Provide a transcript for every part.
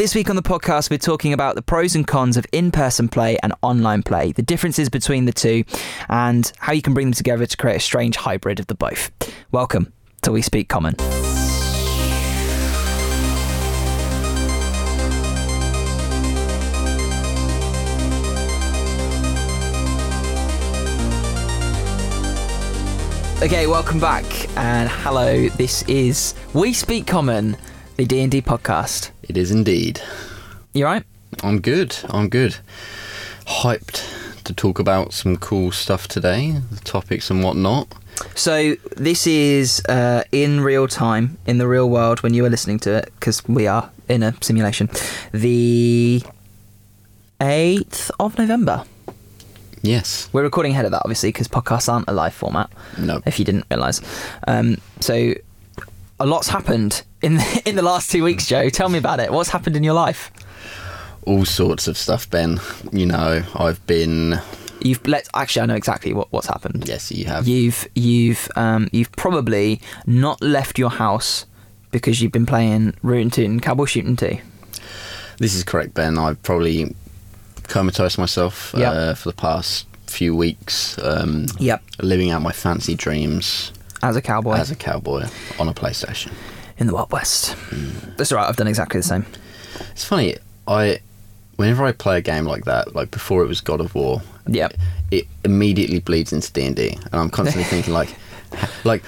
This week on the podcast, we're talking about the pros and cons of in person play and online play, the differences between the two, and how you can bring them together to create a strange hybrid of the both. Welcome to We Speak Common. Okay, welcome back, and hello. This is We Speak Common, the D and D podcast. It is indeed. You right? I'm good. I'm good. Hyped to talk about some cool stuff today, the topics and whatnot. So this is uh, in real time, in the real world, when you are listening to it, because we are in a simulation. The eighth of November. Yes. We're recording ahead of that, obviously, because podcasts aren't a live format. No. If you didn't realise, um, so a lot's happened in the, in the last two weeks. Joe, tell me about it. What's happened in your life? All sorts of stuff, Ben. You know, I've been. You've let actually I know exactly what, what's happened. Yes, you have. You've you've um, you've probably not left your house because you've been playing Rootin' Tootin' Cowboy Shooting 2. This is correct, Ben. I've probably comatose myself Yep. uh, for the past few weeks, um, Yep. living out my fancy dreams As a cowboy as a cowboy on a PlayStation. in the Wild West. That's all right. I've done exactly the same. It's funny. I, whenever I play a game like that, like before it was God of War, Yep. it immediately bleeds into D and D, and I'm constantly thinking like, like,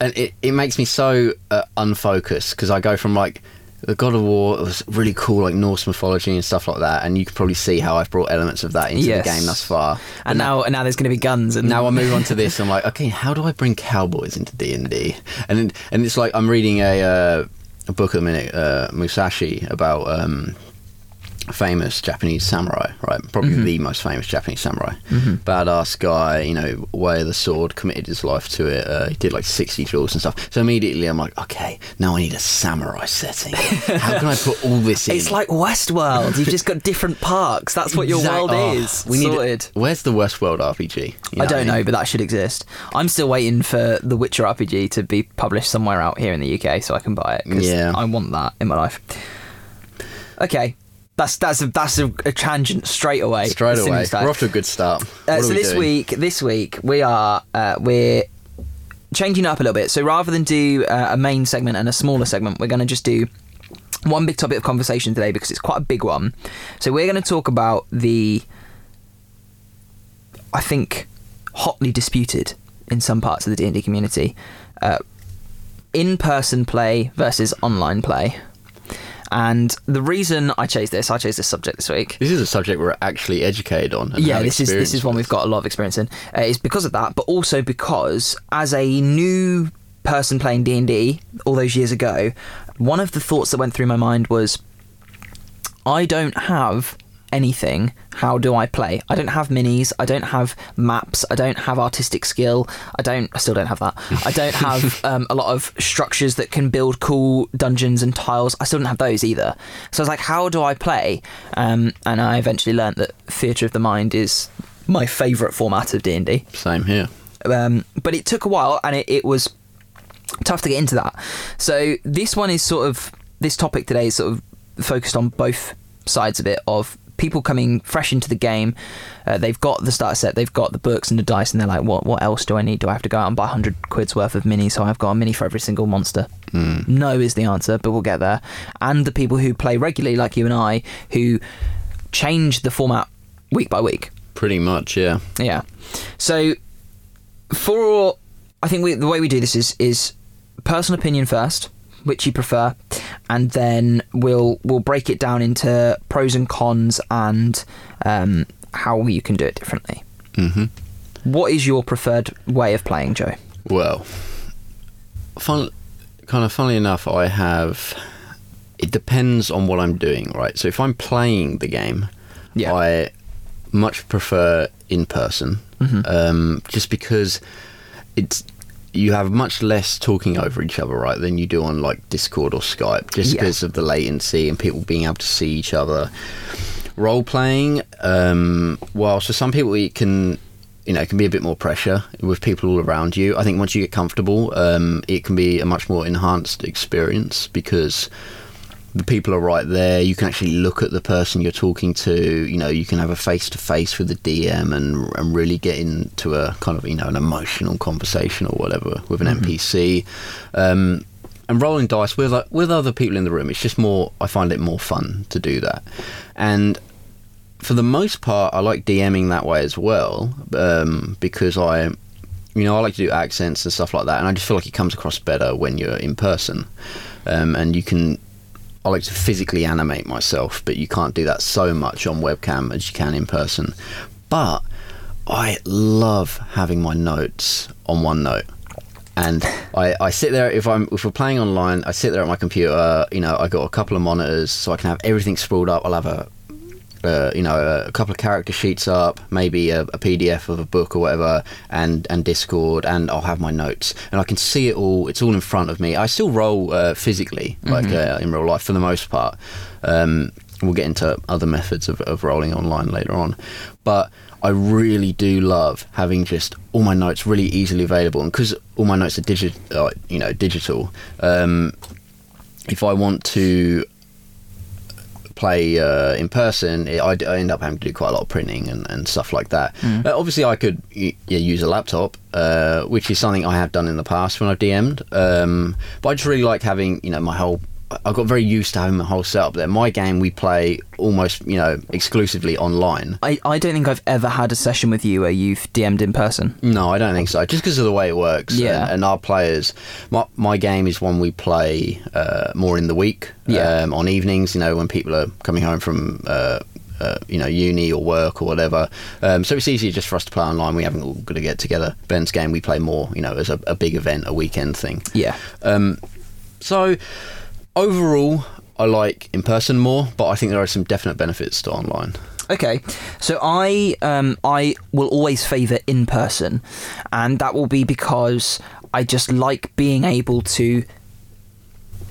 and it, it makes me so uh, unfocused because I go from like the God of War was really cool, like Norse mythology and stuff like that, and you can probably see how I've brought elements of that into Yes. the game thus far. And now and now there's going to be guns and Now I move on to this. I'm like, okay, how do I bring cowboys into D and D? And and it's like I'm reading a uh, a book at the minute, uh, Musashi, about um, famous Japanese samurai, right? Probably Mm-hmm. the most famous Japanese samurai. Badass guy, you know, way of the sword, committed his life to it. Uh, he did like 60 drills and stuff. So immediately I'm like, okay, now I need a samurai setting. How can I put all this in? It's like Westworld. You've just got different parks. That's what your world oh, is. We need Sorted. Where's the Westworld RPG? You I don't know, mean? but that should exist. I'm still waiting for the Witcher RPG to be published somewhere out here in the UK so I can buy it. 'cause Yeah. I want that in my life. Okay, that's that's a, that's a, a tangent straight away. Straight away, we're off to a good start. Uh, so we this doing? week, this week we are uh, we're changing up a little bit. So rather than do uh, a main segment and a smaller segment, we're going to just do one big topic of conversation today because it's quite a big one. So we're going to talk about the, I think, hotly disputed in some parts of the D and D community, uh, in-person play versus online play. And the reason I chose this, I chose this subject this week This is a subject we're actually educated on. yeah, this is this is one we've got a lot of experience in. Uh, it's because of that, but also because as a new person playing D and D all those years ago, one of the thoughts that went through my mind was, I don't have anything. How do I play? I don't have minis. I don't have maps. I don't have artistic skill. I don't. I still don't have that. I don't have um, a lot of structures that can build cool dungeons and tiles. I still don't have those either. So I was like, how do I play? Um, and I eventually learned that theatre of the mind is my favourite format of D and D Same here. um, but it took a while and it, it was tough to get into that. So this one is sort of this topic today is sort of focused on both sides of it of people coming fresh into the game. Uh, they've got the starter set, they've got the books and the dice, and they're like, "What? What else do I need? Do I have to go out and buy hundred quid's worth of minis? So I've got a mini for every single monster." No is the answer, but we'll get there. And the people who play regularly, like you and I, who change the format week by week. Pretty much, yeah. Yeah. So for I think we, the way we do this is is personal opinion first, which you prefer, and then we'll we'll break it down into pros and cons and um, how you can do it differently. hmm What is your preferred way of playing, Joe? Well, fun, kind of funnily enough, I have. It depends on what I'm doing, right? So if I'm playing the game, Yeah. I much prefer in person, Mm-hmm. um, just because it's you have much less talking over each other, right, than you do on like Discord or Skype, just Yeah. because of the latency and people being able to see each other. Role playing, um, while for some people it can, you know, it can be a bit more pressure with people all around you. I think once you get comfortable, um, it can be a much more enhanced experience because the people are right there. You can actually look at the person you're talking to. You know, you can have a face to face with the DM and and really get into a kind of you know an emotional conversation or whatever with an NPC. Um, and rolling dice with with other people in the room, it's just more. I find it more fun to do that, and for the most part, I like DMing that way as well um, because I, you know, I like to do accents and stuff like that, and I just feel like it comes across better when you're in person, um, and you can. I like to physically animate myself, but you can't do that so much on webcam as you can in person. But I love having my notes on OneNote and I, I sit there if I'm if we're playing online I sit there at my computer you know I got a couple of monitors so I can have everything sprawled up I'll have a uh, you know a, couple of character sheets up maybe a, a, PDF of a book or whatever and and Discord and I'll have my notes and I can see it all it's all in front of me I still roll uh, physically like mm-hmm. uh, in real life for the most part um, we'll get into other methods of, of rolling online later on but I really do love having just all my notes really easily available, and because all my notes are digital, uh, you know, digital. Um, if I want to play uh, in person, it, I, I, end up having to do quite a lot of printing and, and stuff like that. Mm. Uh, obviously, I could yeah, use a laptop, uh, which is something I have done in the past when I've DM'd. Um, but I just really like having you know my whole I got very used to having the whole setup there. My game we play almost, you know, exclusively online. I, I don't think I've ever had a session with you where you've DM'd in person. No, I don't think so. Just because of the way it works. Yeah. And, and, our players, my, my game is one we play uh, more in the week. Yeah. Um, on evenings, you know, when people are coming home from. Uh, uh, you know, uni or work or whatever. Um, so it's easier just for us to play online. We haven't all got to get together. Ben's game we play more, you know, as a, a big event, a weekend thing. Yeah. Um, so overall, I like in person more, but I think there are some definite benefits to online. Okay, so I um, I will always favour in person, and that will be because I just like being able to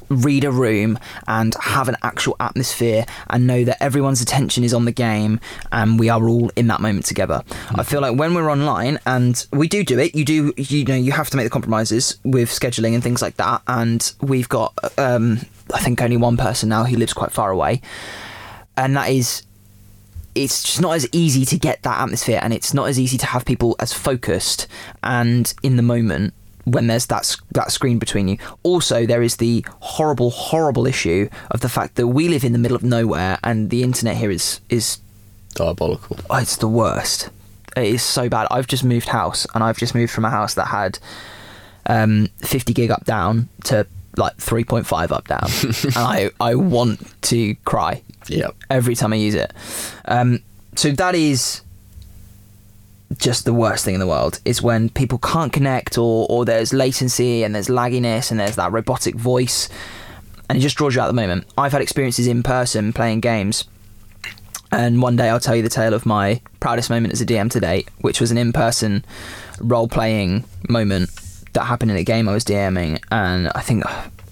read a room and have an actual atmosphere and know that everyone's attention is on the game and we are all in that moment together. Mm. I feel like when we're online and we do do it, you do you know you have to make the compromises with scheduling and things like that. And we've got um, I think only one person now who lives quite far away, and that is it's just not as easy to get that atmosphere and it's not as easy to have people as focused and in the moment when there's that that screen between you. Also, there is the horrible, horrible issue of the fact that we live in the middle of nowhere, and the internet here is is diabolical. Oh, it's the worst. It is so bad. I've just moved house, and I've just moved from a house that had um, 50 gig up down to like 3.5 up down, and I I want to cry. Yeah. Every time I use it. Um, so that is just the worst thing in the world is when people can't connect or, or there's latency and there's lagginess and there's that robotic voice and it just draws you out the moment. I've had experiences in person playing games and one day I'll tell you the tale of my proudest moment as a DM to date, which was an in person role playing moment that happened in a game I was DMing and I think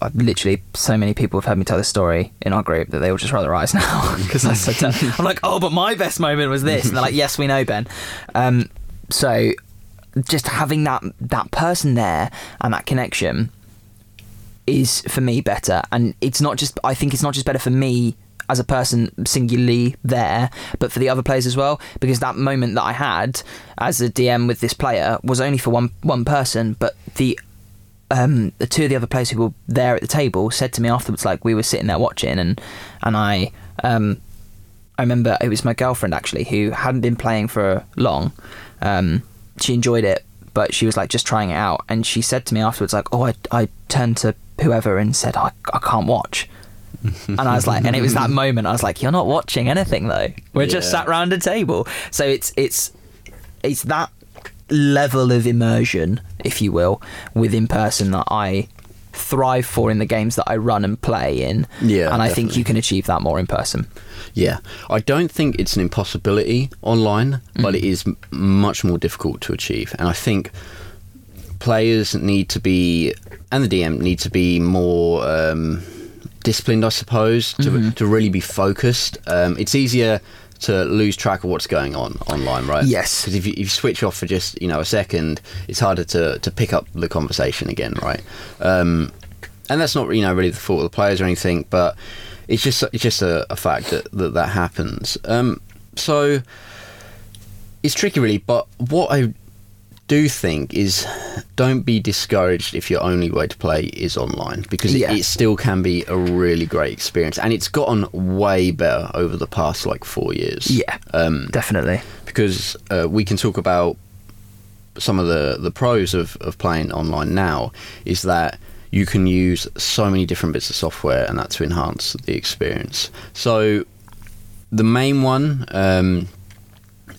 I've literally so many people have heard me tell this story in our group that they will just roll their eyes now because I said I'm like, oh, but my best moment was this, and they're like, yes, we know, Ben. Um, so just having that that person there and that connection is for me better, and it's not just. I think it's not just better for me as a person singularly there, but for the other players as well. Because that moment that I had as a DM with this player was only for one one person, but the um, the two of the other players who were there at the table said to me afterwards, like we were sitting there watching, and and I um, I remember it was my girlfriend actually who hadn't been playing for long. Um, she enjoyed it, but she was like just trying it out, and she said to me afterwards, like, oh, I I turned to whoever and said, I I can't watch. And I was like, and it was that moment. I was like, "You're not watching anything, though. We're yeah. just sat round a table." So it's it's it's that level of immersion, if you will, with in person that I thrive for in the games that I run and play in. Yeah. And I definitely. think you can achieve that more in person. Yeah. I don't think it's an impossibility online, mm. but it is much more difficult to achieve. And I think players need to be, and the DM need to be more. Um, disciplined, I suppose, to, mm-hmm. to really be focused. Um, it's easier to lose track of what's going on online, right? Yes. Because if you, if you switch off for just you know a second, it's harder to, to pick up the conversation again, right? Um, and that's not you know really the fault of the players or anything, but it's just it's just a, a fact that, that that happens. Um, so it's tricky, really. But what I do think is don't be discouraged if your only way to play is online because Yeah. it, it still can be a really great experience and it's gotten way better over the past like four years Yeah, um, definitely. because uh, we can talk about some of the the pros of, of playing online now is that you can use so many different bits of software and that to enhance the experience so the main one um,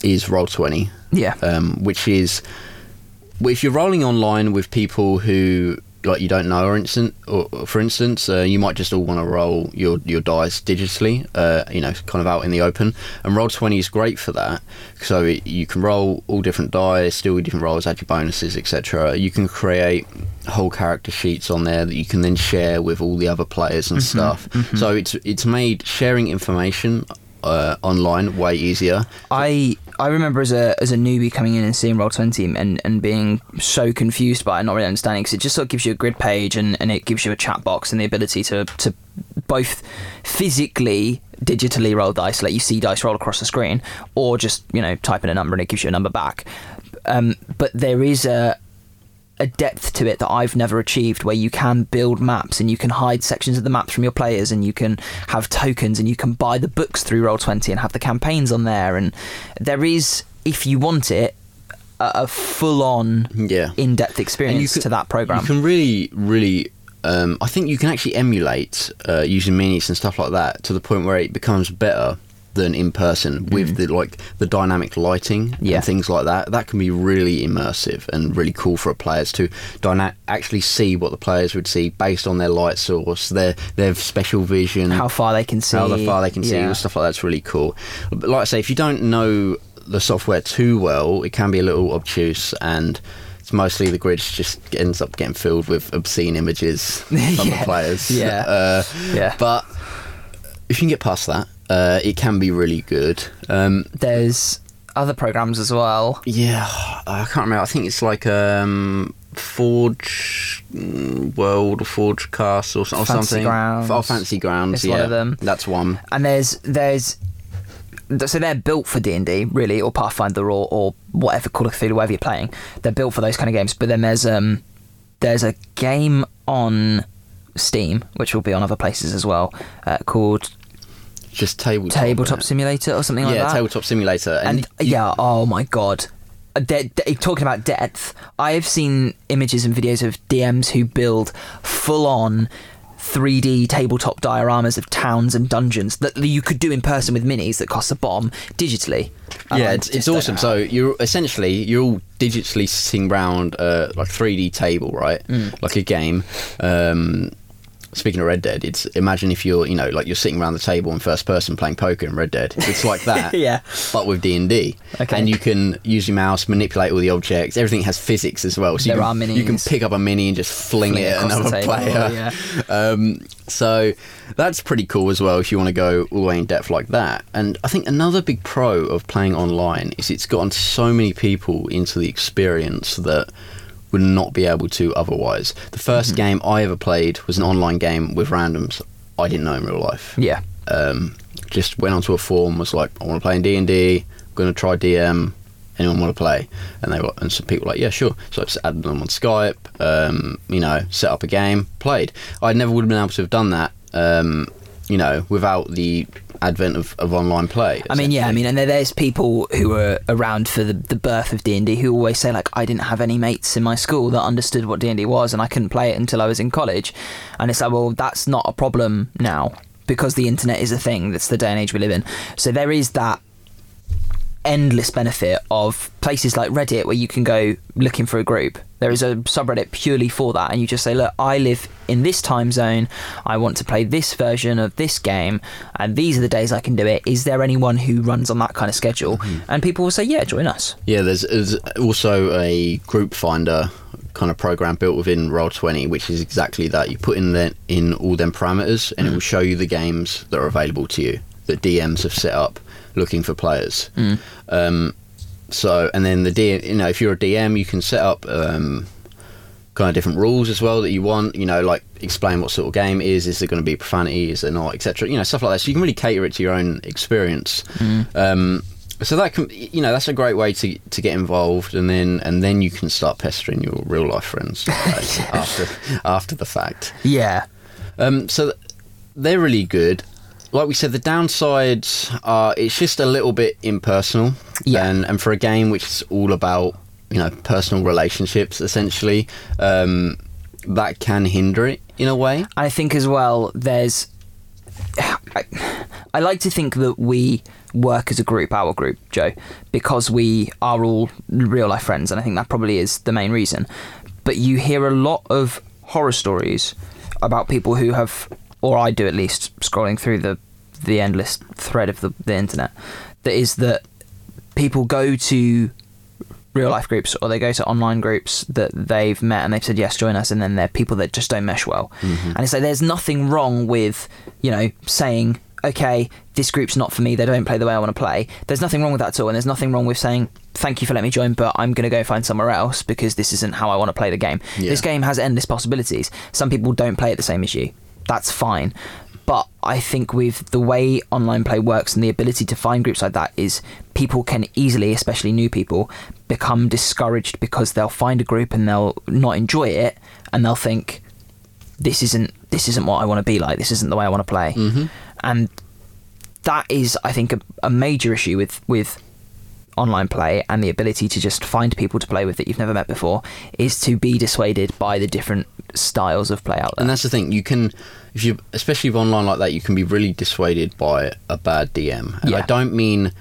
is Roll20 Yeah, um, which is if you're rolling online with people who like you don't know, or instant, or or for instance, uh, you might just all want to roll your your dice digitally, uh, you know, kind of out in the open. And Roll20 is great for that. So it, you can roll all different dice, do all different rolls, add your bonuses, etc. You can create whole character sheets on there that you can then share with all the other players and stuff. So it's it's made sharing information uh, online way easier. I I remember as a as a newbie coming in and seeing Roll20 and, and being so confused by it, not really understanding because it just sort of gives you a grid page and, and it gives you a chat box and the ability to to both physically digitally roll dice, let you see dice roll across the screen, or just you know type in a number and it gives you a number back. Um, but there is a a depth to it that I've never achieved where you can build maps and you can hide sections of the maps from your players and you can have tokens and you can buy the books through Roll20 and have the campaigns on there and there is if you want it a, a full on Yeah. in-depth experience can- to that program. You can really, really. Um, I think you can actually emulate uh, using minis and stuff like that to the point where it becomes better than in person with the like the dynamic lighting. Yeah. and things like that. That can be really immersive and really cool for players to dyna- actually see what the players would see based on their light source, their their special vision, how far they can see how far they can see, Yeah. and stuff like that's really cool. But like I say, if you don't know the software too well, it can be a little obtuse and. It's mostly the grid just ends up getting filled with obscene images from the players. Yeah. Uh, Yeah. But if you can get past that, uh, it can be really good. Um, there's other programs as well yeah, I can't remember. I think it's like um, Forge mm, World or Forge Castle or, Fantasy something. Grounds. Oh, Fantasy Grounds. It's yeah, one of them. That's one. and there's there's so they're built for D and D really, or Pathfinder, or or whatever Call of Cthulhu, whatever you're playing. They're built for those kind of games. But then there's um there's a game on Steam, which will be on other places as well, uh, called Just tabletop. Tabletop innit? Simulator or something like that. yeah, tabletop simulator, and, and yeah, oh my god. Uh, de- de- talking about depth, I have seen images and videos of DMs who build full on 3D tabletop dioramas of towns and dungeons that you could do in person with minis that cost a bomb digitally. Yeah, it's, it's awesome. So you're essentially you're all digitally sitting round uh, like 3D table, right? Mm. Like a game. Um, speaking of Red Dead, it's imagine if you're you know like you're sitting around the table in first person playing poker in Red Dead. It's like that. Yeah. But with D and D, Okay. and you can use your mouse, manipulate all the objects. Everything has physics as well. So There you are can, You can pick up a mini and just fling, Fling it it at another table, player. yeah. Um, so that's pretty cool as well if you want to go all the way in depth like that. And I think another big pro of playing online is it's gotten so many people into the experience that would not be able to otherwise. The 1st game I ever played was an online game with randoms I didn't know in real life. Yeah. Um, just went onto a forum, was like, I want to play in D and D. Going to try DM. Anyone want to play? And they were, and some people were like, yeah, sure. So I just added them on Skype. Um, you know, set up a game, played. I never would have been able to have done that. Um, you know, without the advent of, of online play. I mean, yeah, I mean, and there- there's people who were around for the, the birth of D and D who always say like, I didn't have any mates in my school that understood what D and D was, and I couldn't play it until I was in college, and it's like, well, that's not a problem now because the internet is a thing. That's the day and age we live in. So there is that endless benefit of places like Reddit where you can go looking for a group. There is a subreddit purely for that, and you just say, Look, I live in this time zone. I want to play this version of this game, and these are the days I can do it. Is there anyone who runs on that kind of schedule? Hmm. And people will say, Yeah, join us. Yeah, there's, there's also a group finder kind of program built within Roll20, which is exactly that. You put in the, in all them parameters, and it hmm. will show you the games that are available to you that DMs have set up looking for players. Hmm. Um, so, and then the D, you know, if you're a DM, you can set up um, kind of different rules as well that you want. You know, like explain what sort of game it is. Is there going to be profanity? Is there not? Etc. You know, stuff like that. So you can really cater it to your own experience. Um, so that can, you know, that's a great way to to get involved, and then and then you can start pestering your real life friends like, after after the fact. Yeah. Um, so th- they're really good. Like we said, the downsides are it's just a little bit impersonal. Yeah. And, and for a game which is all about, you know, personal relationships, essentially, um, that can hinder it in a way. I think as well, there's. I, I like to think that we work as a group, our group, Joe, because we are all real life friends, and I think that probably is the main reason. But you hear a lot of horror stories about people who have, or I do at least, scrolling through the the endless thread of the, the internet, that is that people go to real life groups or they go to online groups that they've met and they've said yes join us and then they're people that just don't mesh well. Mm-hmm. And it's like there's nothing wrong with you know saying okay this group's not for me they don't play the way i want to play. There's nothing wrong with that at all and there's nothing wrong with saying thank you for letting me join but i'm going to go find somewhere else because this isn't how i want to play the game. Yeah. this game has endless possibilities. Some people don't play it the same as you that's fine but I think with the way online play works and the ability to find groups like that is people can easily, especially new people, become discouraged because they'll find a group and they'll not enjoy it and they'll think this isn't this isn't what I want to be like. This isn't the way I want to play. Mm-hmm. And that is, I think, a, a major issue with with online play and the ability to just find people to play with that you've never met before is to be dissuaded by the different styles of play out there. And that's the thing. You can, if you, especially if online like that, you can be really dissuaded by a bad DM. And I don't mean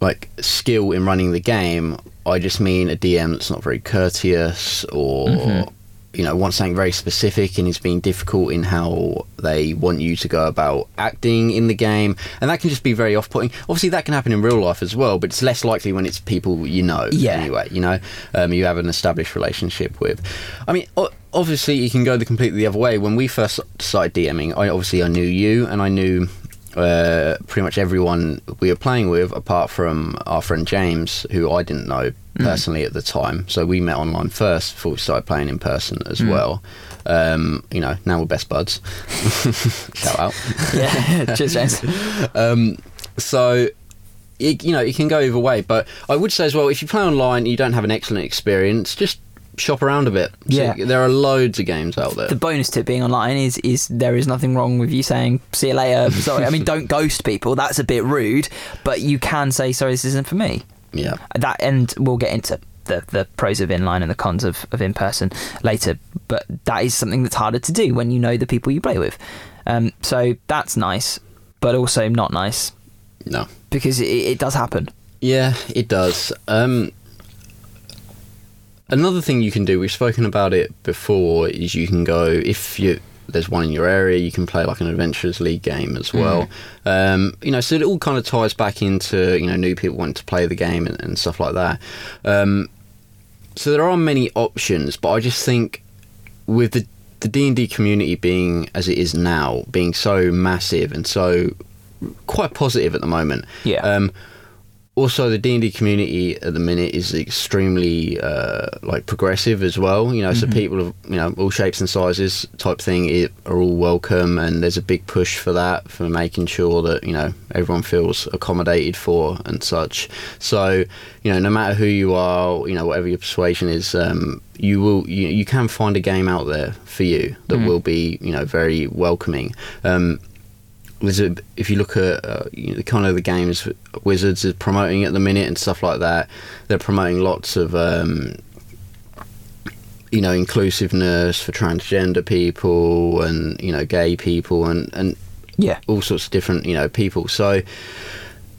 like skill in running the game. I just mean a DM that's not very courteous or. Mm-hmm. You know, wants something very specific and is being difficult in how they want you to go about acting in the game, and that can just be very off-putting. Obviously, that can happen in real life as well, but it's less likely when it's people you know. Yeah. Anyway, you know, um, you have an established relationship with. I mean, obviously, you can go the completely the other way. When we first started DMing, I obviously I knew you, and I knew uh, pretty much everyone we were playing with, apart from our friend James, who I didn't know personally at the time. So we met online first before we started playing in person as well. Um, you know, now we're best buds. Shout out. yeah, cheers, James. Um, so it, you know it can go either way but i would say as well if you play online and you don't have an excellent experience just shop around a bit See, Yeah. there are loads of games out there the bonus tip being online is is there is nothing wrong with you saying see you later sorry i mean don't ghost people that's a bit rude but you can say sorry this isn't for me yeah. That and we'll get into the, the pros of inline and the cons of, of in person later but that is something that's harder to do when you know the people you play with. Um, so that's nice but also not nice. No. Because it, it does happen. Yeah it does. Um another thing you can do we've spoken about it before is you can go if you there's one in your area you can play like an adventurers league game as well. Um, you know so it all kind of ties back into you know new people wanting to play the game and, and stuff like that. Um, so there are many options but i just think with the the d&d community being as it is now being so massive and so quite positive at the moment Yeah. um, also the D&D community at the minute is extremely uh, like progressive as well you know so people of you know all shapes and sizes type thing it, are all welcome and there's a big push for that for making sure that you know everyone feels accommodated for and such. So you know no matter who you are you know whatever your persuasion is um, you will you, you can find a game out there for you that will be you know very welcoming. Um, there's a, if you look at uh, you know, kind of the games Wizards is promoting at the minute and stuff like that, they're promoting lots of um, you know inclusiveness for transgender people and you know gay people and and yeah all sorts of different you know people. So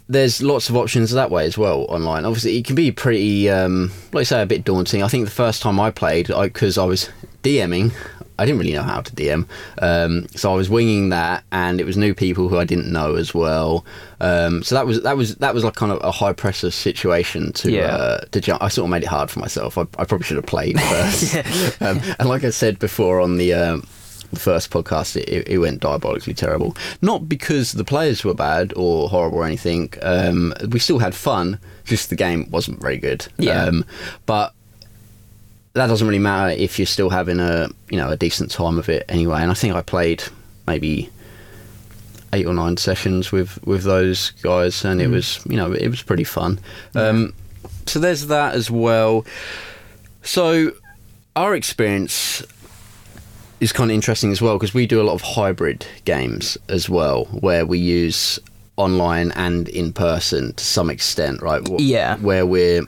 there's lots of options that way as well online. Obviously, it can be pretty, um, like I say, a bit daunting. I think the first time I played, because I, was DMing, I didn't really know how to DM, um, so I was winging that, and it was new people who I didn't know as well. Um, so that was that was that was like kind of a high pressure situation to Yeah. uh, to jump. I sort of made it hard for myself. I, I probably should have played first. um, and like I said before on the. Um, the first podcast, it, it went diabolically terrible. Not because the players were bad or horrible or anything. Um, we still had fun. Just the game wasn't very good. Yeah. Um, but that doesn't really matter if you're still having a you know a decent time of it anyway. And I think I played maybe eight or nine sessions with with those guys, and it was you know it was pretty fun. Um, so there's that as well. So our experience is kind of interesting as well because we do a lot of hybrid games as well, where we use online and in person to some extent, right? Wh- Yeah. Where we're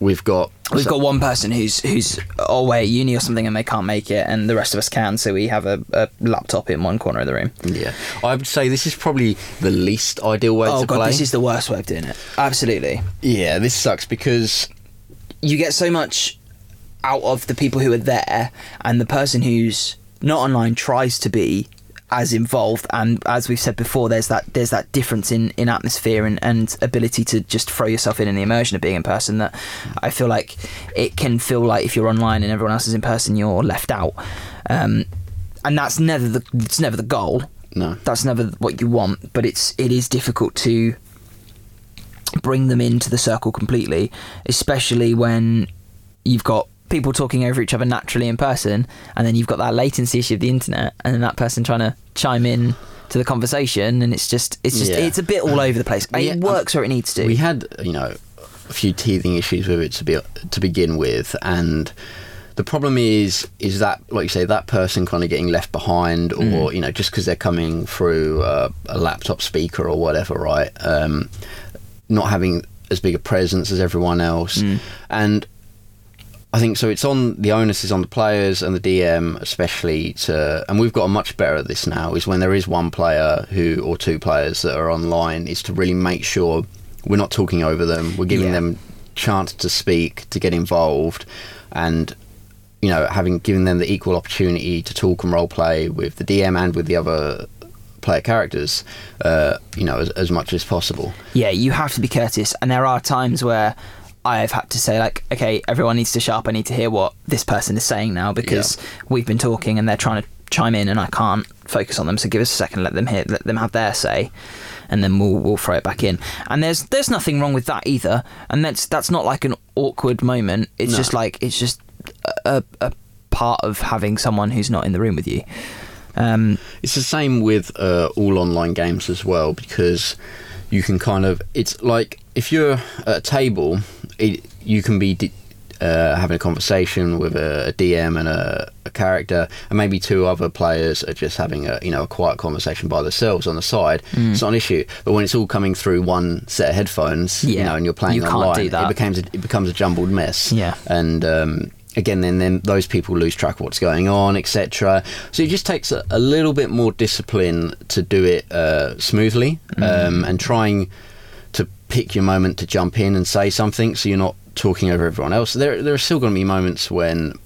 we've got We've got one person who's who's away at uni or something and they can't make it, and the rest of us can. So we have a, a laptop in one corner of the room. yeah. I would say this is probably the least ideal way Oh to god, play. this is the worst way of doing it. Absolutely. yeah, this sucks because you get so much out of the people who are there, and the person who's not online tries to be as involved. And as we've said before, there's that there's that difference in, in atmosphere and, and ability to just throw yourself in in the immersion of being in person. That I feel like it can feel like if you're online and everyone else is in person, you're left out. Um, and that's never the it's never the goal. no. That's never what you want. But it's it is difficult to bring them into the circle completely, especially when you've got people talking over each other naturally in person, and then you've got that latency issue of the internet, and then that person trying to chime in to the conversation, and it's just it's just Yeah. it's a bit all over the place. Yeah, it works where it needs to. We had, you know, a few teething issues with it to be to begin with, and the problem is is that, like you say, that person kind of getting left behind, or Mm. you know, just because they're coming through a, a laptop speaker or whatever, right? Um, not having as big a presence as everyone else, Mm. and I think so. It's on the onus is on the players and the DM, especially to, and we've got much better at this now. Is when there is one player who or two players that are online, is to really make sure we're not talking over them. We're giving Yeah. them chance to speak, to get involved, and you know, having given them the equal opportunity to talk and role play with the DM and with the other player characters, uh, you know, as, as much as possible. yeah, you have to be courteous, and there are times where I've had to say like, okay, everyone needs to shut up. I need to hear what this person is saying now because we've been talking and they're trying to chime in, and I can't focus on them. So give us a second, let them hear, let them have their say, and then we'll we'll throw it back in. And there's there's nothing wrong with that either, and that's that's not like an awkward moment. It's No. just like it's just a, a part of having someone who's not in the room with you. Um, It's the same with uh, all online games as well because you can kind of it's like if you're at a table, it, you can be d- uh, having a conversation with a, a DM and a, a character, and maybe two other players are just having a you know a quiet conversation by themselves on the side. It's not an issue, but when it's all coming through one set of headphones, you Yeah, know, and you're playing you online, it becomes a, it becomes a jumbled mess. Yeah. and um, again, then then those people lose track of what's going on, etc. So it just takes a, little bit more discipline to do it uh, smoothly, um, and trying pick your moment to jump in and say something, so you're not talking over everyone else. There there are still going to be moments when.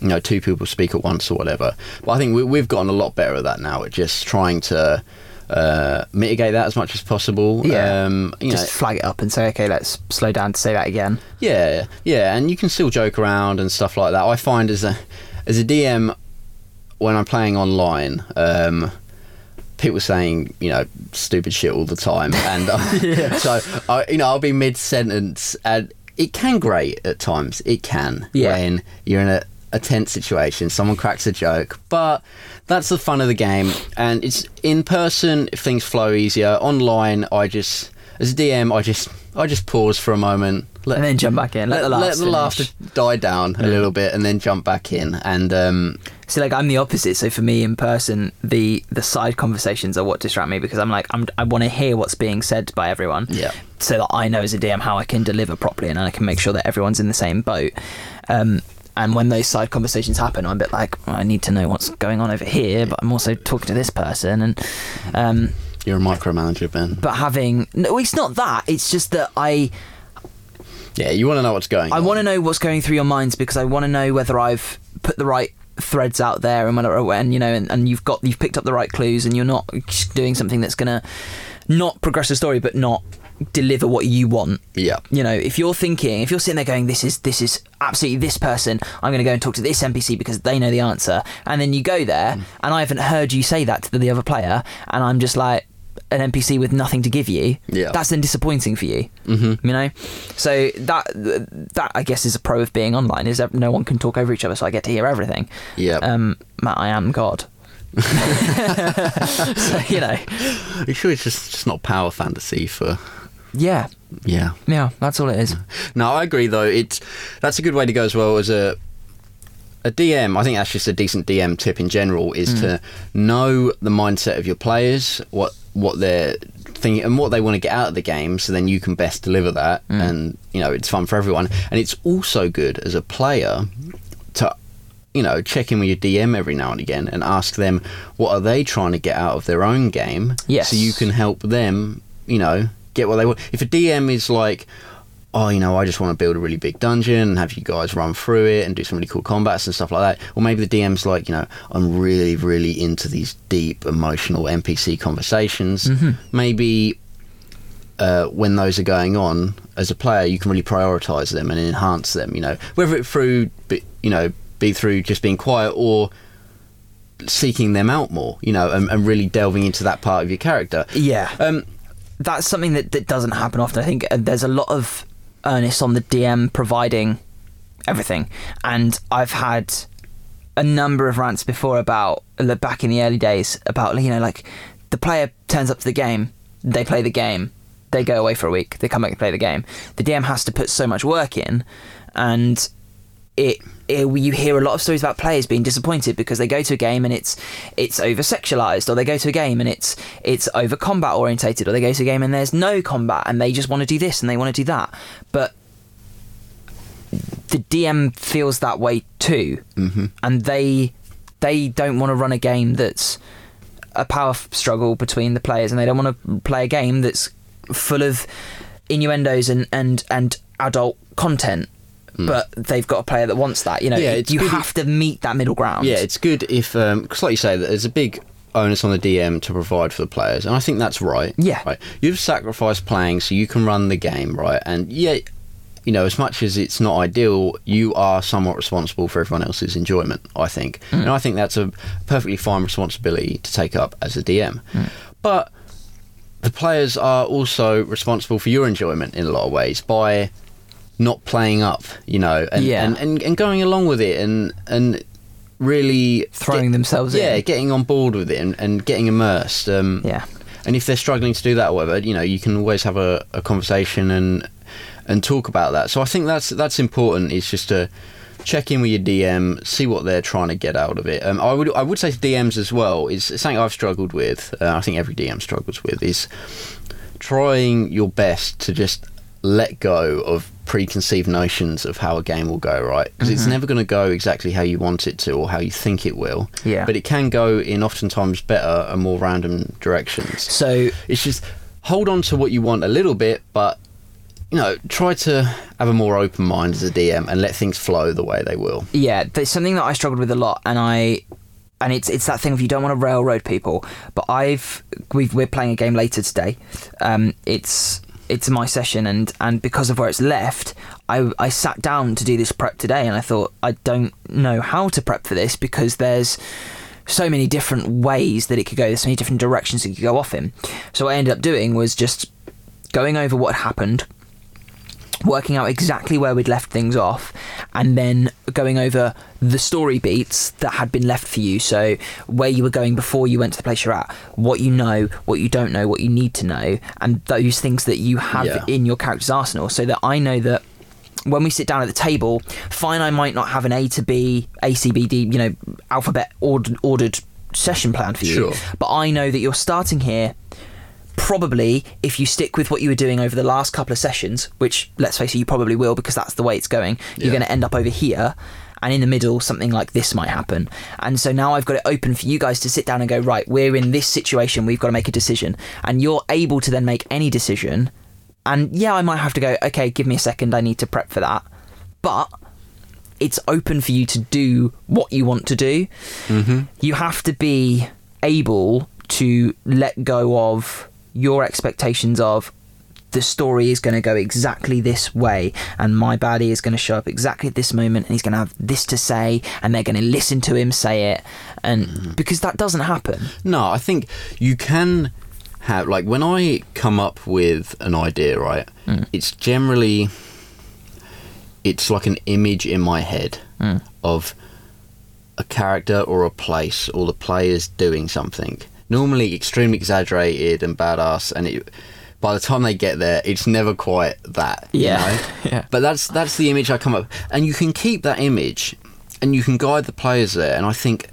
You know, two people speak at once or whatever. But I think we, we've gotten a lot better at that now. At just trying to uh, mitigate that as much as possible. Yeah. um, you just know, flag it up and say, okay, let's slow down to say that again. yeah, yeah, and you can still joke around and stuff like that. I find as a as a DM when I'm playing online, um, people saying you know stupid shit all the time, and uh, so I, you know I'll be mid sentence, and it can grate at times. It can Yeah. when you're in a a tense situation, someone cracks a joke, but that's the fun of the game. And it's in person, things flow easier. Online, I just, as a DM, I just, I just pause for a moment, let, And then jump back in. Let, the let the laughter die down a little bit, and then jump back in. And um, See, like I'm the opposite. So for me, in person, the the side conversations are what distract me because I'm like I'm, I want to hear what's being said by everyone. Yeah. So that I know as a DM how I can deliver properly and I can make sure that everyone's in the same boat. Um, and when those side conversations happen, I'm a bit like well, I need to know what's going on over here, but I'm also talking to this person and. Um, you're a micromanager, Ben. but having no, it's not that. It's just that I Yeah, you want to know what's going. I want to know what's going through your minds because I want to know whether I've put the right threads out there and whether when you know and, and you've got you've picked up the right clues and you're not doing something that's gonna not progress the story but not deliver what you want Yeah. you know if you're thinking if you're sitting there going this is this is absolutely this person i'm going to go and talk to this npc because they know the answer and then you go there Mm. and i haven't heard you say that to the other player and i'm just like an NPC with nothing to give you, Yeah. that's then disappointing for you. Mm-hmm. You know, so that that I guess is a pro of being online is that no one can talk over each other, so I get to hear everything. Yeah. Um, Matt, I am God. so you know, Are you sure it's just, just not power fantasy for. yeah, Yeah. yeah, that's all it is. No, I agree though. It's that's a good way to go as well as a a DM. I think that's just a decent DM tip in general is to know the mindset of your players, what what they're thinking, and what they want to get out of the game, so then you can best deliver that, mm. and you know it's fun for everyone. And it's also good as a player to you know check in with your DM every now and again and ask them what are they trying to get out of their own game, Yes. so you can help them. You know get what they want. If a DM is like oh, you know, I just want to build a really big dungeon and have you guys run through it and do some really cool combats and stuff like that. Or maybe the DM's like, you know, I'm really, really into these deep emotional NPC conversations. Maybe uh, when those are going on, as a player, you can really prioritize them and enhance them. You know, whether it through, you know, be through just being quiet or seeking them out more. You know, and, and really delving into that part of your character. Yeah, Um, that's something that, that doesn't happen often. I think there's a lot of earnest on the DM providing everything, and I've had a number of rants before about back in the early days about you know like the player turns up to the game, they play the game, they go away for a week, they come back and play the game. The DM has to put so much work in, and it, it you hear a lot of stories about players being disappointed because they go to a game and it's it's over sexualized or they go to a game and it's it's over combat orientated or they go to a game and there's no combat and they just want to do this and they want to do that. But the DM feels that way too. Mm-hmm. and they they don't want to run a game that's a power struggle between the players and they don't want to play a game that's full of innuendos and and and adult content Mm. but they've got a player that wants that you know. Yeah, you good have to meet that middle ground Yeah, it's good if, um, because like you say, that there's a big onus on the DM to provide for the players, and I think that's right. Yeah. right. You've sacrificed playing so you can run the game, right? And yeah, you know, as much as it's not ideal, you are somewhat responsible for everyone else's enjoyment. I think, mm. and I think that's a perfectly fine responsibility to take up as a DM. Mm. But the players are also responsible for your enjoyment in a lot of ways by not playing up, you know, and, Yeah. and, and, and going along with it and and really Throwing themselves yeah, in. getting on board with it and, and getting immersed. Um, Yeah. And if they're struggling to do that, or whatever, you know, you can always have a, a conversation and and talk about that. So I think that's that's important. Is just to check in with your DM, see what they're trying to get out of it. Um, I would I would say DMs as well is something I've struggled with. Uh, I think every DM struggles with is trying your best to just let go of preconceived notions of how a game will go, right? Because it's never going to go exactly how you want it to or how you think it will. Yeah. But it can go in oftentimes better and more random directions. so It's just hold on to what you want a little bit, but you know, try to have a more open mind as a DM and let things flow the way they will. yeah there's something that i struggled with a lot and i and it's it's that thing of you don't want to railroad people but i've we've, we're playing a game later today um it's it's my session and and because of where it's left i i sat down to do this prep today and i thought i don't know how to prep for this because there's so many different ways that it could go there's so many different directions it could go off in. So what i ended up doing was just going over what happened working out exactly where we'd left things off and then going over the story beats that had been left for you so where you were going before you went to the place you're at what you know what you don't know what you need to know and those things that you have Yeah. in your character's arsenal so that i know that when we sit down at the table fine i might not have an a to b a c b d you know alphabet ordered, ordered session plan for you Sure. but i know that you're starting here probably if you stick with what you were doing over the last couple of sessions, which let's face it, you probably will because that's the way it's going, you're Yeah. going to end up over here. And in the middle, something like this might happen. And so now I've got it open for you guys to sit down and go, right, we're in this situation, we've got to make a decision. And you're able to then make any decision. And yeah, I might have to go, okay, give me a second, I need to prep for that. But it's open for you to do what you want to do. Mm-hmm. You have to be able to let go of your expectations of the story is going to go exactly this way and my baddie is going to show up exactly at this moment and he's going to have this to say and they're going to listen to him say it and mm-hmm. because that doesn't happen No, I think you can have like when I come up with an idea, right? Mm. It's generally it's like an image in my head mm. of a character or a place or the players doing something. Normally extremely exaggerated and badass and it by the time they get there it's never quite that. you Yeah. know? Yeah. But that's that's the image I come up and you can keep that image and you can guide the players there and I think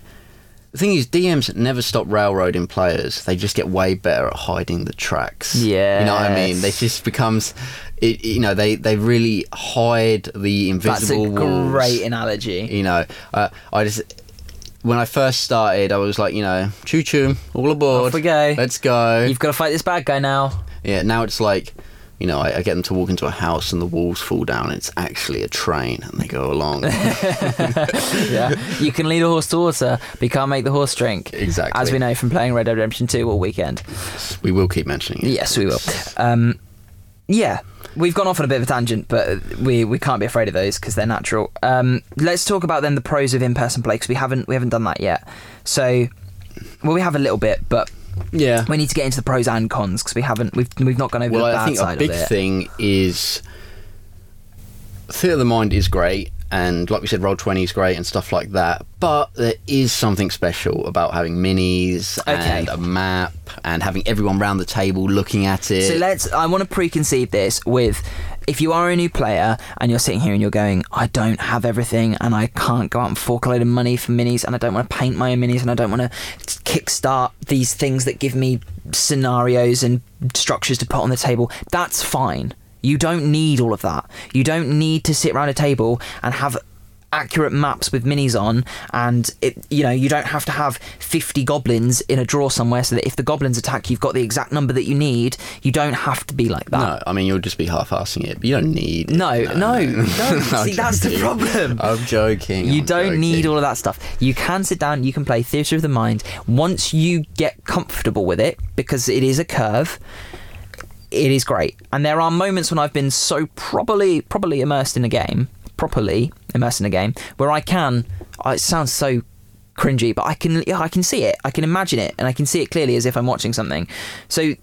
the thing is DMs never stop railroading players. They just get way better at hiding the tracks. Yeah. You know what I mean? They just becomes it you know, they they really hide the invisible. That's a walls. great analogy. You know, uh, I just when I first started, I was like, you know, choo choo, all aboard. Off we go. Let's go. You've got to fight this bad guy now. Yeah, now it's like, you know, I, I get them to walk into a house and the walls fall down. And it's actually a train, and they go along. yeah. You can lead a horse to water, but you can't make the horse drink. Exactly. As we know from playing Red Dead Redemption 2 all weekend. we will keep mentioning it. Yes, we will. Um, yeah, we've gone off on a bit of a tangent, but we, we can't be afraid of those because they're natural. Um, let's talk about then the pros of in-person play because we haven't we haven't done that yet. So, well, we have a little bit, but Yeah. we need to get into the pros and cons because we haven't we've we've not gone over Well, the bad I think side a big thing is theatre of the mind is great, and like we said, Roll20 is great and stuff like that. But there is something special about having minis and Okay. a map and having everyone round the table looking at it. So let's. I want to preconceive this with. If you are a new player and you're sitting here and you're going, I don't have everything and I can't go out and fork a load of money for minis and I don't want to paint my own minis and I don't want to kickstart these things that give me scenarios and structures to put on the table, that's fine. You don't need all of that. You don't need to sit around a table and have accurate maps with minis on and it you know you don't have to have 50 goblins in a drawer somewhere so that if the goblins attack you've got the exact number that you need you don't have to be like that no, I mean you'll just be half-assing it, but you don't need. it. no no no, I'm see that's the problem I'm joking. you I'm don't need all of that stuff. You can sit down, you can play Theatre of the Mind. Once you get comfortable with it, because it is a curve, it is great. And there are moments when I've been so properly properly immersed in a game, properly immersed in a game, where I can it sounds so cringy, but I can yeah, I can see it. I can imagine it and I can see it clearly as if I'm watching something. So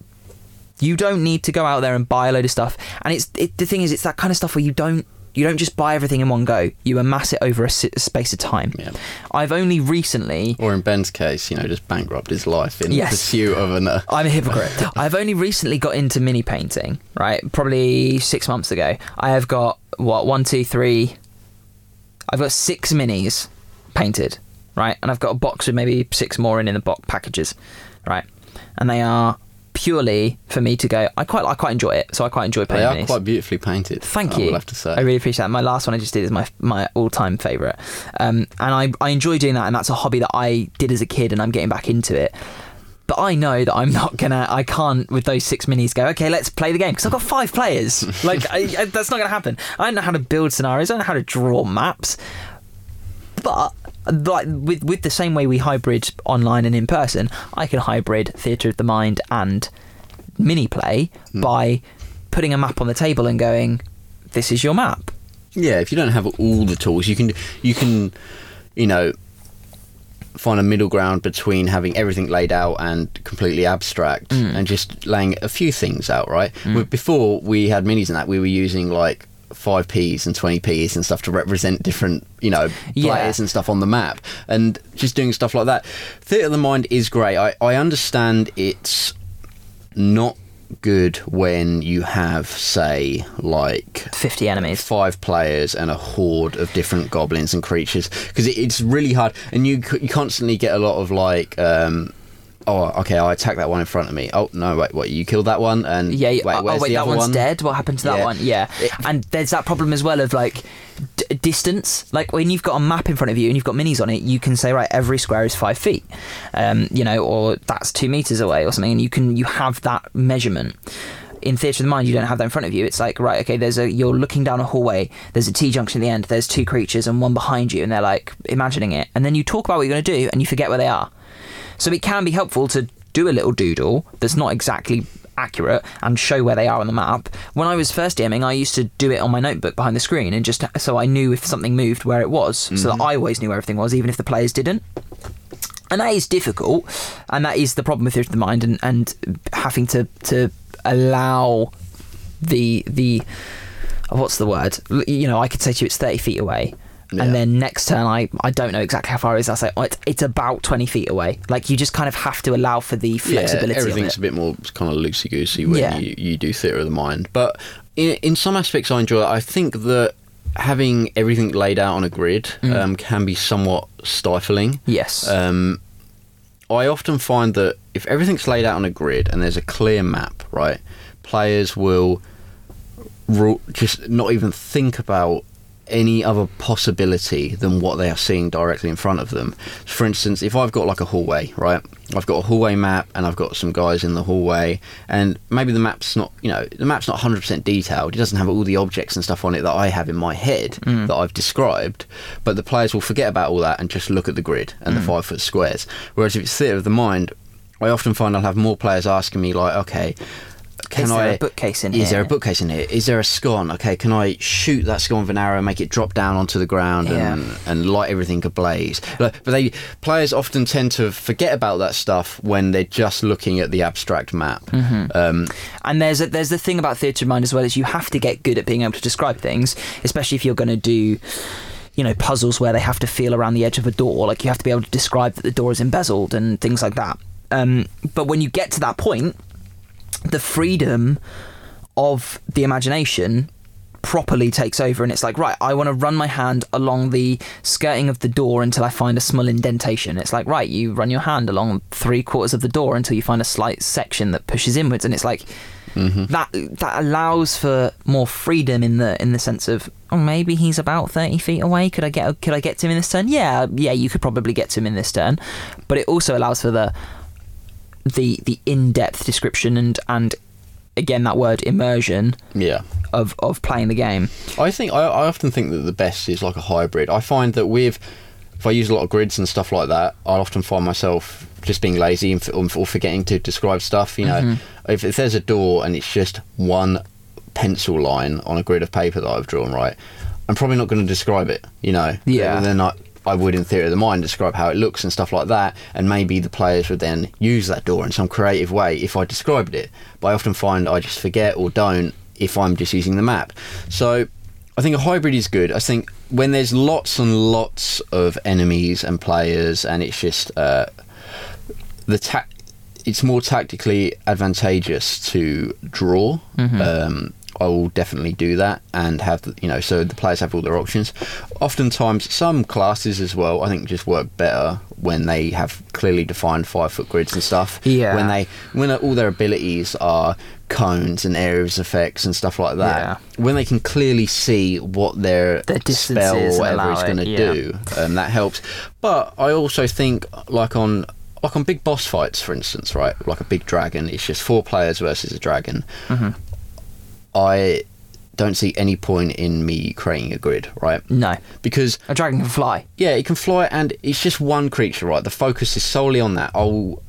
you don't need to go out there and buy a load of stuff. And it's it, the thing is, it's that kind of stuff where you don't you don't just buy everything in one go. You amass it over a, space of time. Yeah. I've only recently. Or in Ben's case, you know, just bankrupt his life in Yes. pursuit of an. Uh, I'm a hypocrite. I've only recently got into mini painting, right? Probably six months ago. I have got what one, two, three. I've got six minis painted, right? And I've got a box with maybe six more in in the box packages, right? And they are purely for me to go. I quite I quite enjoy it, so I quite enjoy painting. they are minis. quite beautifully painted. Thank I you. will have to say. I really appreciate that. My last one I just did is my my all time favourite, um, and I I enjoy doing that, and that's a hobby that I did as a kid, and I'm getting back into it. But I know that I'm not gonna, I can't with those six minis go. Okay, let's play the game because I've got five players. Like I, I, that's not gonna happen. I don't know how to build scenarios. I don't know how to draw maps. But like with with the same way we hybrid online and in person, I can hybrid theatre of the mind and mini play by putting a map on the table and going, "This is your map." Yeah, if you don't have all the tools, you can you can, you know, find a middle ground between having everything laid out and completely abstract, Mm. and just laying a few things out. Right. With- Before we had minis and that, we were using like five Ps and twenty Ps and stuff to represent different, you know, Yeah. players and stuff on the map, and just doing stuff like that. Theatre of the mind is great. I I understand it's not good when you have say like Fifty enemies. five players and a horde of different goblins and creatures because it, it's really hard and you you constantly get a lot of like um oh okay I attack that one in front of me oh no wait what you killed that one and Yeah. wait, oh, wait, that one's one? dead. What happened to that Yeah. one? Yeah. and there's that problem as well of like d- distance. Like when you've got a map in front of you and you've got minis on it, you can say right, every square is five feet, um, you know, or that's two meters away or something, and you can you have that measurement. In Theatre of the Mind, you don't have that in front of you. It's like, right, okay, there's a you're looking down a hallway, there's a T junction at the end, there's two creatures and one behind you, and they're like imagining it. And then you talk about what you're gonna do and you forget where they are. So it can be helpful to do a little doodle that's not exactly accurate and show where they are on the map. When I was first DMing, I used to do it on my notebook behind the screen and just so I knew if something moved where it was, so that mm-hmm. I always knew where everything was, even if the players didn't. and that is difficult, and that is the problem with of the mind, and, and having to to allow the the what's the word? You know, I could say to you it's thirty feet away. Yeah. And then next turn, I, I don't know exactly how far it is. I say oh, it's, it's about twenty feet away. Like you just kind of have to allow for the flexibility Yeah, everything's a bit more kind of loosey goosey when Yeah. you, you do theatre of the mind. But in, in some aspects, I enjoy it. I think that having everything laid out on a grid Mm. um, can be somewhat stifling. Yes. Um, I often find that if everything's laid out on a grid and there's a clear map, right, players will just not even think about any other possibility than what they are seeing directly in front of them. For instance, if I've got like a hallway, right, I've got a hallway map and I've got some guys in the hallway, and maybe the map's not, you know, the map's not 100% detailed. It doesn't have all the objects and stuff on it that I have in my head mm. that I've described, but the players will forget about all that and just look at the grid and the mm. five foot squares. Whereas if it's theatre of the mind, I often find I'll have more players asking me like, okay, can Is there I a bookcase in is there a bookcase in here? Is there a scone? Okay, can I shoot that scone with an arrow, make it drop down onto the ground, and, Yeah. and light everything ablaze? But, but they players often tend to forget about that stuff when they're just looking at the abstract map. Mm-hmm. Um, And there's a, there's the thing about theatre of mind as well is you have to get good at being able to describe things, especially if you're going to do, you know, puzzles where they have to feel around the edge of a door. Like you have to be able to describe that the door is embezzled and things like that. Um, but when you get to that point, the freedom of the imagination properly takes over and it's like right i want to run my hand along the skirting of the door until i find a small indentation. It's like right you run your hand along three quarters of the door until you find a slight section that pushes inwards and it's like mm-hmm. that that allows for more freedom in the in the sense of oh maybe he's about 30 feet away. Could i get could i get to him in this turn? Yeah yeah you could probably get to him in this turn. But it also allows for the the the in-depth description and and again that word immersion yeah. of of playing the game. I think I, I often think that the best is like a hybrid. I find that with if I use a lot of grids and stuff like that, I often find myself just being lazy and or forgetting to describe stuff. You know, Mm-hmm. if, if there's a door and it's just one pencil line on a grid of paper that I've drawn, right, I'm probably not going to describe it. You know, Yeah. And then I. I would, in theory of the mind, describe how it looks and stuff like that, and maybe the players would then use that door in some creative way if I described it. But I often find I just forget or don't if I'm just using the map. So I think a hybrid is good. I think when there's lots and lots of enemies and players, and it's just uh, the ta- it's more tactically advantageous to draw. Um, I will definitely do that and have you know so the players have all their options. Oftentimes, some classes as well I think just work better when they have clearly defined five foot grids and stuff. Yeah. When they when all their abilities are cones and areas effects and stuff like that. Yeah. When they can clearly see what their, Their spell or whatever is going to yeah. do, um, that helps. But I also think like on like on big boss fights, for instance, right? Like a big dragon, it's just four players versus a dragon. Mm-hmm. I don't see any point in me creating a grid, right? No, Because a dragon can fly. yeah, it can fly, and it's just one creature, right? The focus is solely on that. I'll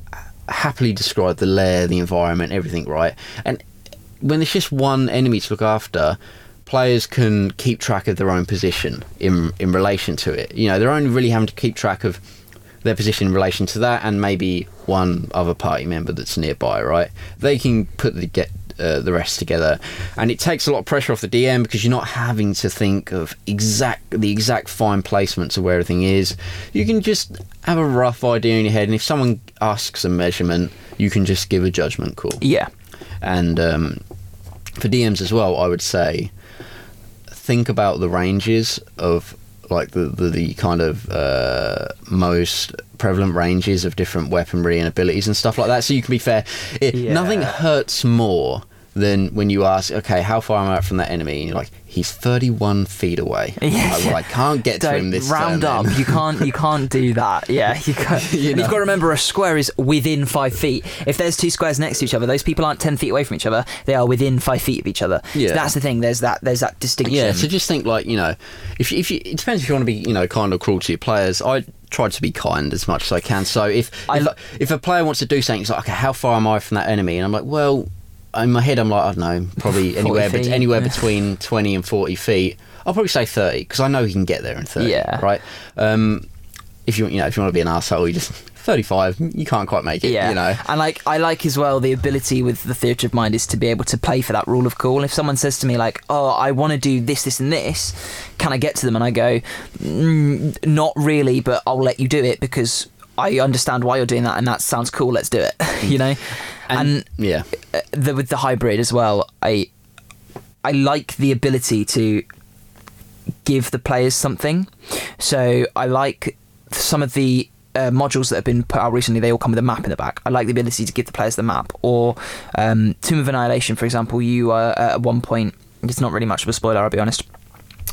happily describe the lair, the environment, everything, right? And when there's just one enemy to look after, players can keep track of their own position in in relation to it. You know, they're only really having to keep track of their position in relation to that, and maybe one other party member that's nearby, right? They can put the get uh, the rest together, and it takes a lot of pressure off the DM because you're not having to think of exact the exact fine placements of where everything is. You can just have a rough idea in your head, and if someone asks a measurement, you can just give a judgment call. Yeah, And um, for DMs as well, I would say think about the ranges of like the the, the kind of uh, most prevalent ranges of different weaponry and abilities and stuff like that. So you can be fair. It, Yeah. Nothing hurts more than when you ask, okay, how far am I from that enemy? And you're like, he's 31 feet away. Yeah. Well, I can't get to him this round up. You can't. You can't do that. Yeah, you can't. You know. You've got to remember a square is within five feet. If there's two squares next to each other, those people aren't ten feet away from each other. They are within five feet of each other. Yeah. So that's the thing. There's that. There's that distinction. Yeah, so just think like you know, if you- if you, it depends if you want to be you know kind or cruel to your players. I try to be kind as much as I can. So if I- if, if a player wants to do something, it's like okay, how far am I from that enemy? And I'm like, well, in my head, I'm like, I don't know, probably anywhere bet feet, anywhere yeah. between twenty and forty feet. I'll probably say thirty because I know he can get there in thirty. Yeah. Right. Um, if you you know if you want to be an asshole, you just 35, you can't quite make it. Yeah, You know. and like I like as well the ability with the theatre of mind is to be able to play for that rule of cool. If someone says to me like, "Oh, I want to do this, this, and this," can I get to them and I go, mm, "Not really, but I'll let you do it because I understand why you're doing that, and that sounds cool. Let's do it." you know, and, yeah. uh, the, with the hybrid as well, I I like the ability to give the players something. So I like some of the uh, modules that have been put out recently. They all come with a map in the back. I like the ability to give the players the map. Or um, Tomb of Annihilation, for example. You uh, at one point, it's not really much of a spoiler. I'll be honest.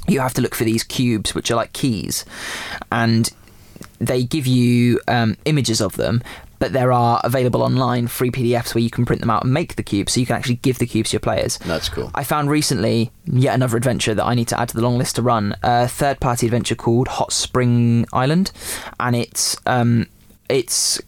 You have to look for these cubes, which are like keys, and they give you um, images of them, but there are available online free PDFs where you can print them out and make the cubes, so you can actually give the cubes to your players. That's cool. I found recently yet another adventure that I need to add to the long list to run. A third-party adventure called Hot Spring Island, and it's um, it's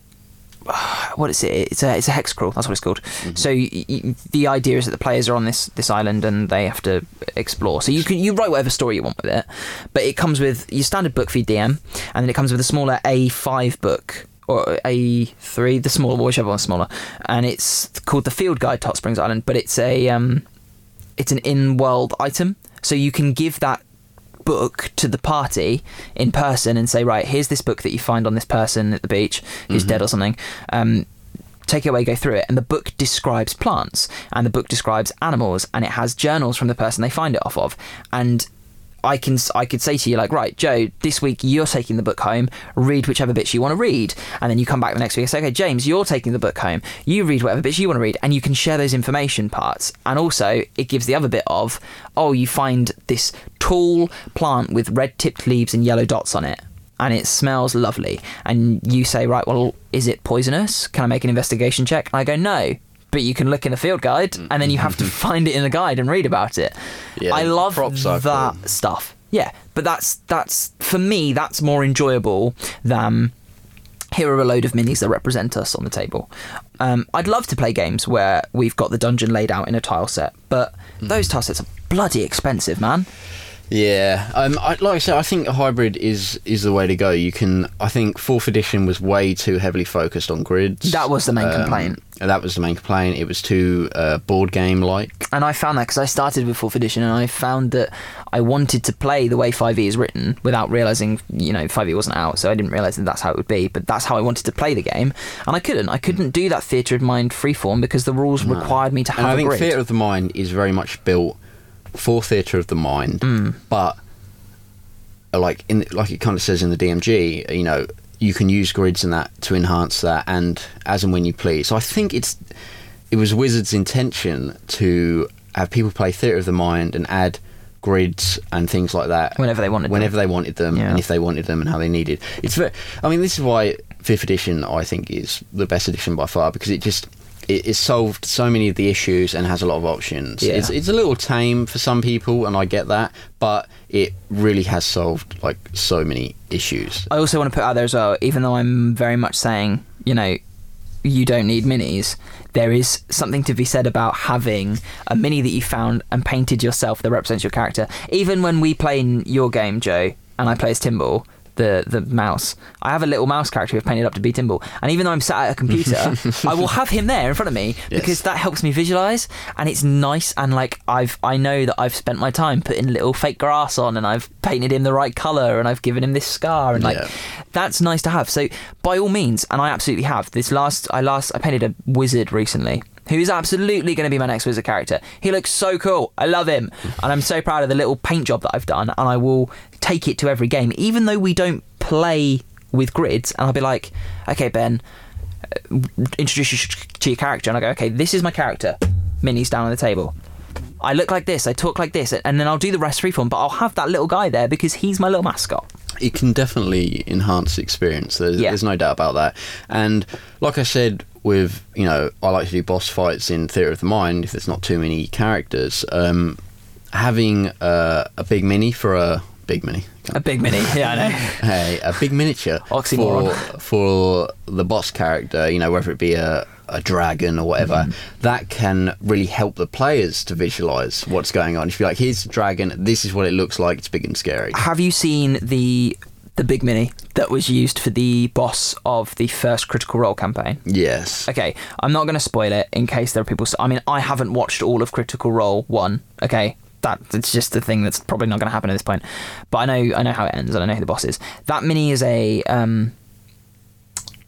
what is it? It's a it's a hex crawl. That's what it's called. So y- y- the idea is that the players are on this this island and they have to explore. So you can you write whatever story you want with it, but it comes with your standard book for your DM, and then it comes with a smaller A5 book or A3, the smaller, whichever one's smaller, and it's called the Field Guide to Hot Springs Island. But it's a um, it's an in-world item, so you can give that book to the party in person and say, right, here's this book that you find on this person at the beach. Who's dead or something. Um, take it away, go through it, and the book describes plants, and the book describes animals, and it has journals from the person they find it off of, and I can I could say to you like right Joe this week you're taking the book home. Read whichever bits you want to read. And then you come back the next week and say okay James you're taking the book home. You read whatever bits you want to read and you can share those information parts. And also it gives the other bit of oh you find this tall plant with red tipped leaves and yellow dots on it and it smells lovely. And you say right well is it poisonous? Can I make an investigation check? And I go no but you can look in the field guide and then you have to find it in the guide and read about it Yeah, I love that cool. stuff. Yeah, but that's that's for me that's more enjoyable than here are a load of minis that represent us on the table. Um, I'd love to play games where we've got the dungeon laid out in a tile set, but Hmm. those tile sets are bloody expensive, man. Yeah, um, I, like I said, I think a hybrid is is the way to go. You can, I think, fourth edition was way too heavily focused on grids. That was the main Um, complaint. that was the main complaint. It was too uh, board game like. And I found that because I started with fourth edition, and I found that I wanted to play the way 5e is written without realizing, you know, 5e wasn't out, so I didn't realize that that's how it would be. But that's how I wanted to play the game, and I couldn't. I couldn't do that theatre of mind freeform because the rules required me to And have I a think theatre of the mind is very much built for theatre of the mind, Mm. but uh, like in like it kind of says in the DMG, you know, you can use grids and that to enhance that, and as and when you please. So I think it's it was Wizards' intention to have people play theatre of the mind and add grids and things like that Whenever they wanted them. whenever they wanted them, Yeah. and if they wanted them and how they needed. It's very. I mean, this is why fifth edition I think is the best edition by far because it just it, it solved so many of the issues and has a lot of options. Yeah. It's it's a little tame for some people, and I get that, but it really has solved like so many issues. I also want to put out there as well, even though I'm very much saying, you know, you don't need minis, there is something to be said about having a mini that you found and painted yourself that represents your character. Even when we play in your game, Joe, and I play as Timble, the, the mouse, I have a little mouse character who've painted up to be Timble. And even though I'm sat at a computer, I will have him there in front of me Yes. because that helps me visualize and it's nice and like I've I know that I've spent my time putting little fake grass on and I've painted him the right color and I've given him this scar and like Yeah. that's nice to have. So by all means, and I absolutely have this last I last I painted a wizard recently. Who is absolutely going to be my next wizard character? He looks so cool. I love him, and I'm so proud of the little paint job that I've done. And I will take it to every game, even though we don't play with grids. And I'll be like, "Okay, Ben, uh, introduce you to your character," and I go, "Okay, this is my character. Minnie's down on the table. I look like this. I talk like this, and then I'll do the rest freeform. But I'll have that little guy there because he's my little mascot." it can definitely enhance the experience. There's, Yeah. there's no doubt about that. And like I said, with you know, I like to do boss fights in Theatre of the Mind if there's not too many characters. Um, having uh, a big mini for a big mini, A big mini, yeah, I know. hey, a big miniature Oxymoron. for for the boss character. You know, whether it be a a dragon or whatever, Mm-hmm. that can really help the players to visualize what's going on. If you're like, here's the dragon, this is what it looks like. It's big and scary. Have you seen the the big mini that was used for the boss of the first Critical Role campaign? Yes. Okay, I'm not going to spoil it in case there are people. I mean, I haven't watched all of Critical Role one. Okay, that it's just the thing that's probably not going to happen at this point. But I know I know how it ends and I know who the boss is. That mini is a um,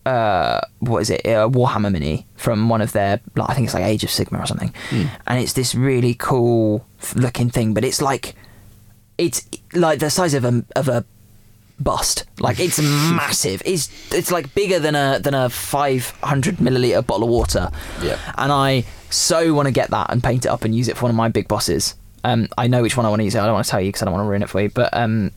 uh, what is it? A Warhammer mini from one of their. Like, I think it's like Age of Sigmar or something, and it's this really cool looking thing. But it's like it's like the size of a of a bust. Like it's massive. It's it's like bigger than a than a 500 milliliter bottle of water. Yeah. And I so want to get that and paint it up and use it for one of my big bosses. Um, I know which one I want to use. I don't want to tell you because I don't want to ruin it for you. But um,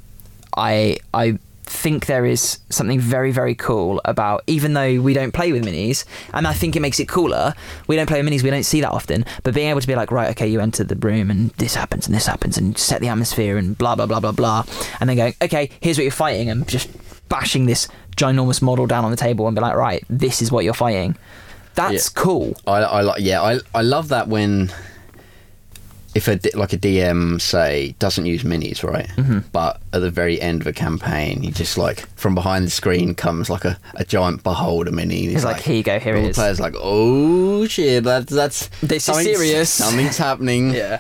I I think there is something very very cool about even though we don't play with minis and I think it makes it cooler we don't play with minis we don't see that often but being able to be like right okay you enter the room and this happens and this happens and set the atmosphere and blah blah blah blah blah and then going okay here's what you're fighting and just bashing this ginormous model down on the table and be like right this is what you're fighting that's Yeah. cool I, I like yeah I, I love that when if a like a DM say doesn't use minis right Mm-hmm. but at the very end of a campaign he just like from behind the screen comes like a, a giant beholder mini He's like, "Here you go, here it all the is." players like oh shit that's that's This is serious." something's happening yeah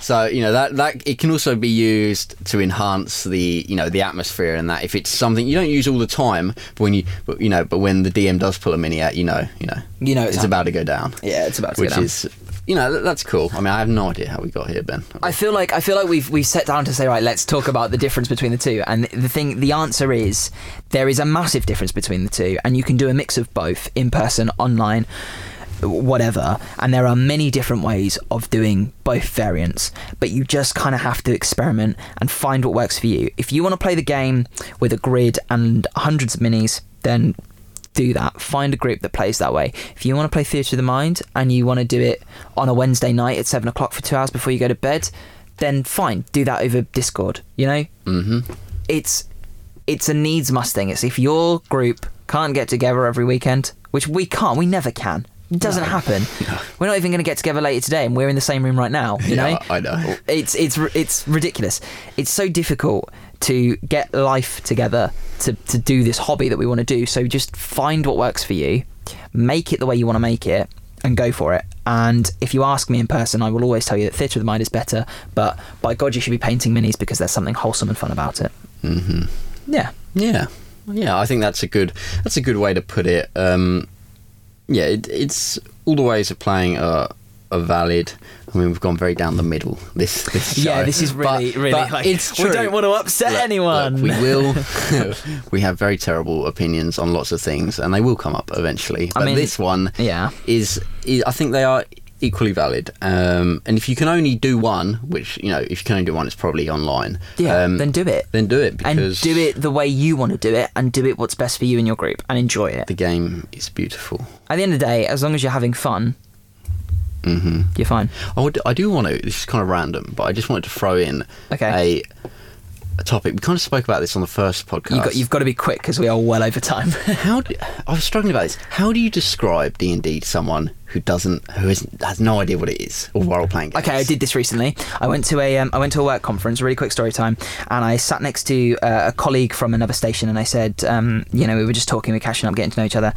so you know that that it can also be used to enhance the you know the atmosphere and that if it's something you don't use all the time, but when you but, you know but when the DM does pull a mini out, you know you know You know it's it's about to go down. yeah it's about to which go down. is you know that's cool. I mean I have no idea how we got here, Ben. I feel like I feel like we've we've set down to say right. Let's talk about the difference between the two. And the thing, the answer is there is a massive difference between the two, and you can do a mix of both, in person, online, whatever. And there are many different ways of doing both variants, but you just kind of have to experiment and find what works for you. If you want to play the game with a grid and hundreds of minis, then do that. Find a group that plays that way. If you want to play Theatre of the Mind and you want to do it on a Wednesday night at seven o'clock for two hours before you go to bed, then fine, do that over Discord. You know, hmm it's it's a needs must thing. It's if your group can't get together every weekend, which we can't, we never can. It doesn't happen. We're not even going to get together later today, and we're in the same room right now. You Yeah, know, I know. it's it's it's ridiculous. It's so difficult to get life together to to do this hobby that we want to do. So just find what works for you, make it the way you want to make it, and go for it. And if you ask me in person, I will always tell you that theatre of the mind is better. But by God, you should be painting minis because there's something wholesome and fun about it. Mm-hmm. Yeah. Yeah, yeah. I think that's a good that's a good way to put it. Um, yeah, it, it's all the ways of playing are, are valid. I mean, we've gone very down the middle. This, this show. Yeah, this is really, But- really but like it's we don't want to upset Look, anyone. look, we will. we have very terrible opinions on lots of things, and they will come up eventually. But mean, this one yeah. is, is, I think they are equally valid. Um, and if you can only do one, which you know, if you can only do one, it's probably online. Yeah, um, then do it. Then do it And do it the way you want to do it and do it what's best for you and your group and enjoy it. The game is beautiful. At the end of the day, as long as you're having fun, hmm you're fine. I, would, I do want to. This is kind of random, but I just wanted to throw in Okay. a, a topic. We kind of spoke about this on the first podcast. You got, you've got to be quick because we are well over time. How do, I was struggling about this. How do you describe D and D to someone who doesn't, who isn't, has no idea what it is or role playing games? Okay, I did this recently. I went to a um, I went to a work conference, really quick story time, and I sat next to uh, a colleague from another station, and I said, um, you know, we were just talking, we were catching up, getting to know each other,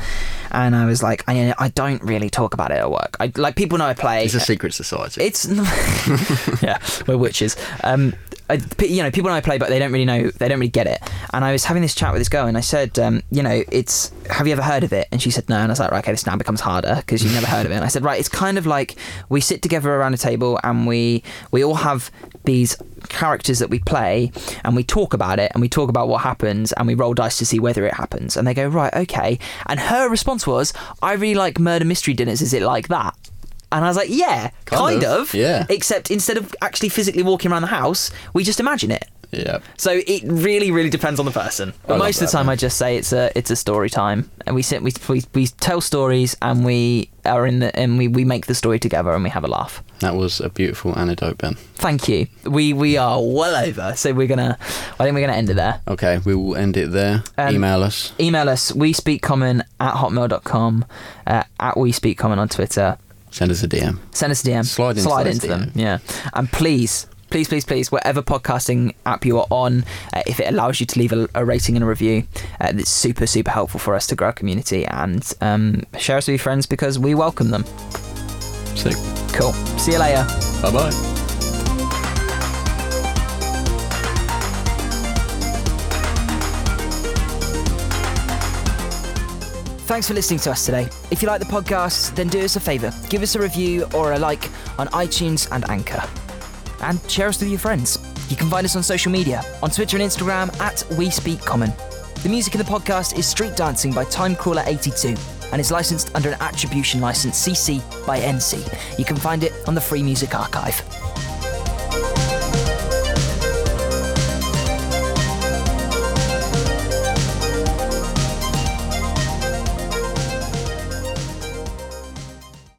and I was like, I, I don't really talk about it at work. I like people know I play. It's a secret society. It's yeah, we're witches. Um, I, you know, people know I play, but they don't really know. They don't really get it. And I was having this chat with this girl, and I said, um, you know, it's. Have you ever heard of it? And she said no. And I was like, right, okay, this now becomes harder because you've never heard of it. And I said, right, it's kind of like we sit together around a table, and we we all have these characters that we play, and we talk about it, and we talk about what happens, and we roll dice to see whether it happens. And they go, right, okay. And her response was, I really like murder mystery dinners. Is it like that? And I was like, yeah, Kind kind, of, of, yeah. Except instead of actually physically walking around the house, we just imagine it. yeah. So it really, really depends on the person. But love most of the time, man. I just say it's a it's a story time, and we sit we we, we tell stories, and we are in the and we, we make the story together, and we have a laugh. That was a beautiful anecdote, Ben. Thank you. We we are well over, so we're gonna. I think we're gonna end it there. Okay, we will end it there. Um, Email us. Email us we speak common at hotmail.com, uh, at we speak common on Twitter. Send us a DM. Send us a DM. Slide into Slide into them. Yeah. And please, please, please, please, whatever podcasting app you are on, uh, if it allows you to leave a, a rating and a review, uh, it's super, super helpful for us to grow our community and um, share us with your friends because we welcome them. Sick. Cool. See you later. Bye bye. Thanks for listening to us today. If you like the podcast, then do us a favour give us a review or a like on iTunes and Anchor. And share us with your friends. You can find us on social media on Twitter and Instagram at We Speak Common. The music in the podcast is Street Dancing by Timecrawler82 and is licensed under an attribution license CC by NC. You can find it on the Free Music Archive.